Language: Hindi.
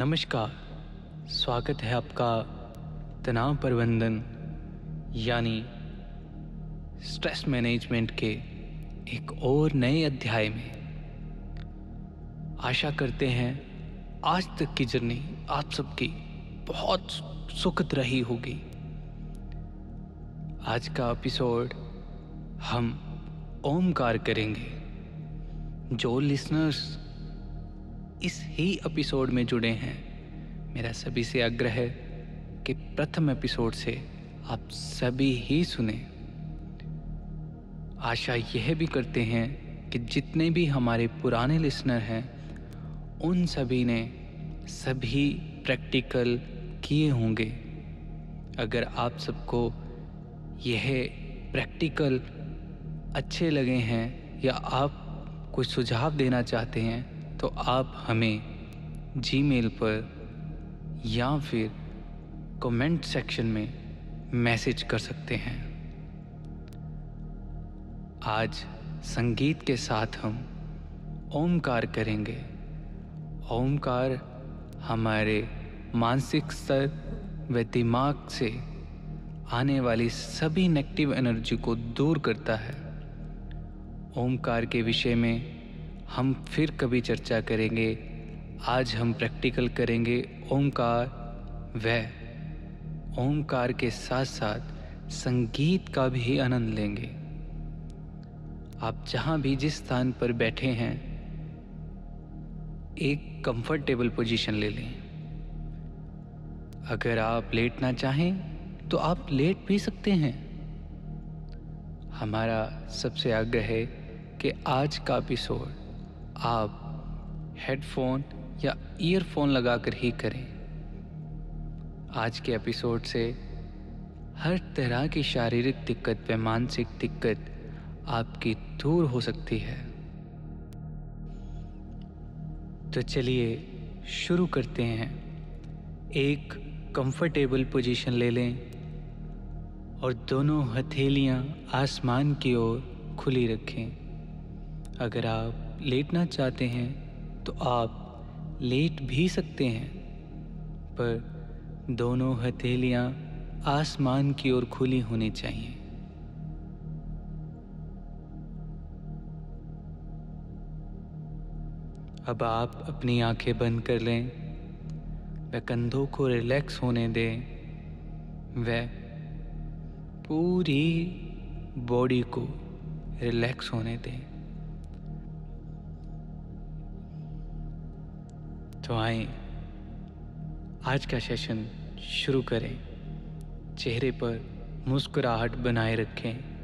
नमस्कार। स्वागत है आपका तनाव प्रबंधन, यानी स्ट्रेस मैनेजमेंट के एक और नए अध्याय में। आशा करते हैं आज तक की जर्नी आप सबकी बहुत सुखद रही होगी। आज का एपिसोड हम ओमकार करेंगे। जो लिसनर्स इस ही एपिसोड में जुड़े हैं। मेरा सभी से आग्रह है कि प्रथम एपिसोड से आप सभी ही सुने। आशा यह भी करते हैं कि जितने भी हमारे पुराने लिसनर हैं, उन सभी ने सभी प्रैक्टिकल किए होंगे। अगर आप सबको यह प्रैक्टिकल अच्छे लगे हैं या आप कोई सुझाव देना चाहते हैं तो आप हमें जीमेल पर या फिर कमेंट सेक्शन में मैसेज कर सकते हैं। आज संगीत के साथ हम ओमकार करेंगे। ओमकार हमारे मानसिक स्तर व दिमाग से आने वाली सभी नेगेटिव एनर्जी को दूर करता है। ओमकार के विषय में हम फिर कभी चर्चा करेंगे। आज हम प्रैक्टिकल करेंगे ओमकार व ओमकार के साथ साथ संगीत का भी आनंद लेंगे। आप जहाँ भी जिस स्थान पर बैठे हैं, एक कंफर्टेबल पोजीशन ले लें। अगर आप लेटना चाहें तो आप लेट भी सकते हैं। हमारा सबसे आग्रह है कि आज का एपिसोड आप हेडफोन या ईयरफोन लगाकर ही करें। आज के एपिसोड से हर तरह की शारीरिक दिक्कत व मानसिक दिक्कत आपकी दूर हो सकती है। तो चलिए शुरू करते हैं। एक कंफर्टेबल पोजीशन ले लें और दोनों हथेलियाँ आसमान की ओर खुली रखें। अगर आप लेटना चाहते हैं तो आप लेट भी सकते हैं। पर दोनों हथेलियाँ आसमान की ओर खुली होनी चाहिए। अब आप अपनी आँखें बंद कर लें, व कंधों को रिलैक्स होने दें, व पूरी बॉडी को रिलैक्स होने दें। तो आए। आज का सेशन शुरू करें। चेहरे पर मुस्कुराहट बनाए रखें।